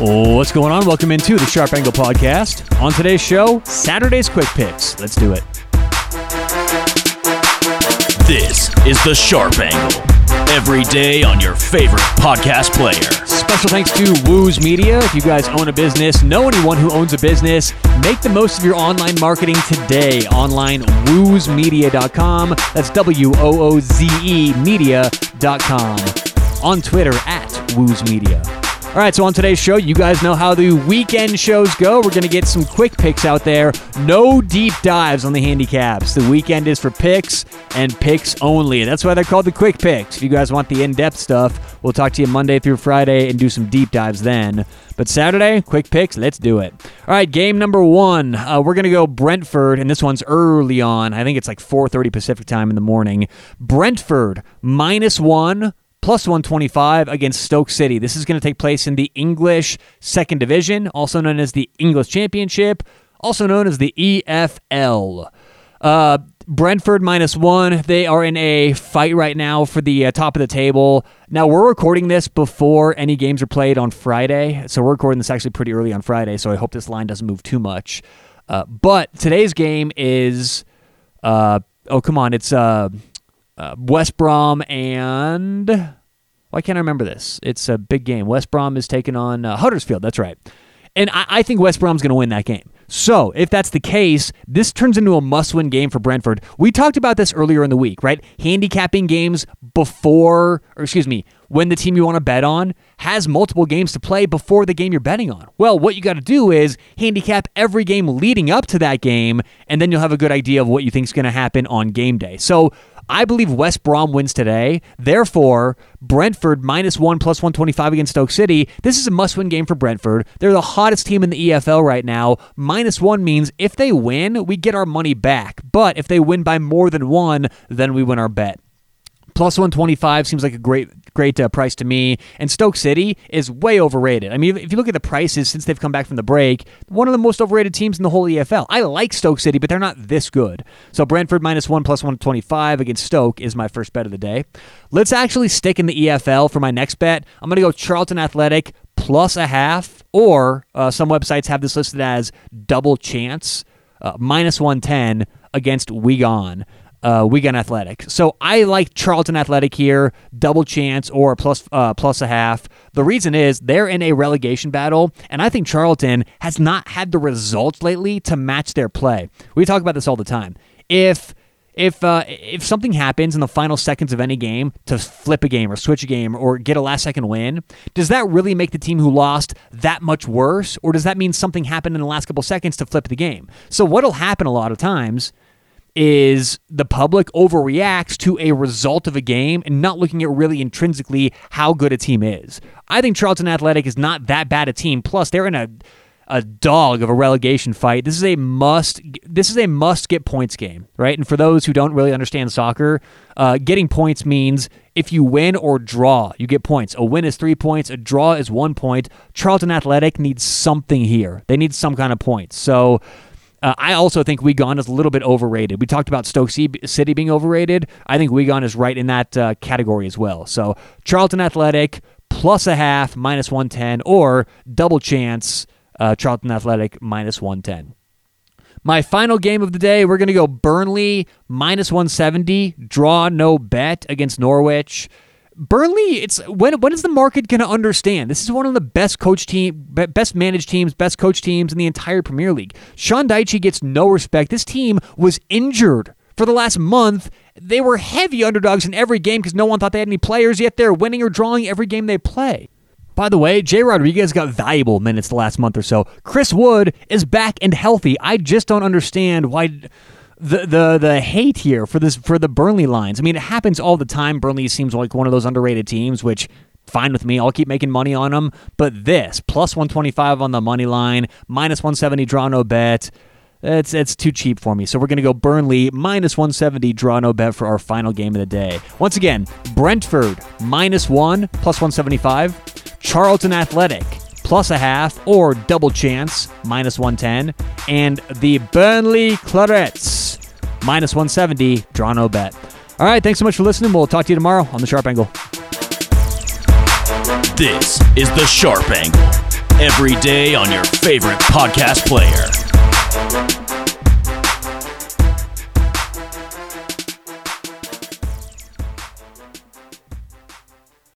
What's going on? Welcome into the Sharp Angle Podcast. On today's show, Saturday's Quick Picks. Let's do it. This is the Sharp Angle. Every day on your favorite podcast player. Special thanks to Wooz Media. If you guys own a business, know anyone who owns a business, make the most of your online marketing today. Online, woozmedia.com. That's W O O Z E media.com. On Twitter, at Wooz Media. All right, so on today's show, you guys know how the weekend shows go. We're going to get some quick picks out there. No deep dives on the handicaps. The weekend is for picks and picks only. That's why they're called the quick picks. If you guys want the in depth stuff, we'll talk to you Monday through Friday and do some deep dives then. But Saturday, quick picks, let's do it. All right, game number one. Uh, we're going to go Brentford, and this one's early on. I think it's like 4.30 Pacific time in the morning. Brentford, minus one plus 125 against Stoke City. This is going to take place in the English Second Division, also known as the English Championship, also known as the EFL. Uh, Brentford minus one. They are in a fight right now for the uh, top of the table. Now, we're recording this before any games are played on Friday. So, we're recording this actually pretty early on Friday. So, I hope this line doesn't move too much. Uh, but today's game is, uh, oh, come on. It's uh, uh, West Brom and why can't I remember this? It's a big game. West Brom is taking on uh, Huddersfield. That's right. And I, I think West Brom's going to win that game. So, if that's the case, this turns into a must win game for Brentford. We talked about this earlier in the week, right? Handicapping games before, or excuse me, when the team you want to bet on has multiple games to play before the game you're betting on. Well, what you got to do is handicap every game leading up to that game, and then you'll have a good idea of what you think is going to happen on game day. So, I believe West Brom wins today. Therefore, Brentford minus one plus 125 against Stoke City. This is a must win game for Brentford. They're the hottest team in the EFL right now. Minus one means if they win, we get our money back. But if they win by more than one, then we win our bet. Plus 125 seems like a great great uh, price to me. And Stoke City is way overrated. I mean, if you look at the prices since they've come back from the break, one of the most overrated teams in the whole EFL. I like Stoke City, but they're not this good. So Brentford minus one plus 125 against Stoke is my first bet of the day. Let's actually stick in the EFL for my next bet. I'm going to go Charlton Athletic plus a half, or uh, some websites have this listed as double chance, uh, minus 110 against Wigan uh, Wigan Athletic. So I like Charlton Athletic here, double chance or plus uh, plus a half. The reason is they're in a relegation battle, and I think Charlton has not had the results lately to match their play. We talk about this all the time. If if uh, if something happens in the final seconds of any game to flip a game or switch a game or get a last second win, does that really make the team who lost that much worse, or does that mean something happened in the last couple seconds to flip the game? So what'll happen a lot of times is the public overreacts to a result of a game and not looking at really intrinsically how good a team is. I think Charlton Athletic is not that bad a team. Plus, they're in a a dog of a relegation fight. This is a must. This is a must get points game, right? And for those who don't really understand soccer, uh, getting points means if you win or draw, you get points. A win is three points. A draw is one point. Charlton Athletic needs something here. They need some kind of points. So uh, I also think Wigan is a little bit overrated. We talked about Stoke City being overrated. I think Wigan is right in that uh, category as well. So Charlton Athletic plus a half minus 110 or double chance uh, Charlton Athletic minus 110. My final game of the day, we're going to go Burnley minus 170, draw no bet against Norwich. Burnley, it's when when is the market going to understand? This is one of the best coach team, best managed teams, best coach teams in the entire Premier League. Sean Dyche gets no respect. This team was injured for the last month. They were heavy underdogs in every game because no one thought they had any players. Yet they're winning or drawing every game they play. By the way, Jay Rodriguez got valuable minutes the last month or so. Chris Wood is back and healthy. I just don't understand why the the the hate here for this for the Burnley lines. I mean, it happens all the time. Burnley seems like one of those underrated teams, which fine with me. I'll keep making money on them. But this plus 125 on the money line, minus 170 draw no bet. It's it's too cheap for me. So we're gonna go Burnley minus 170 draw no bet for our final game of the day. Once again, Brentford minus one plus 175. Charlton Athletic plus a half or double chance minus 110 and the Burnley Clarets minus 170 draw no bet. All right, thanks so much for listening. We'll talk to you tomorrow on the Sharp Angle. This is the Sharp Angle every day on your favorite podcast player.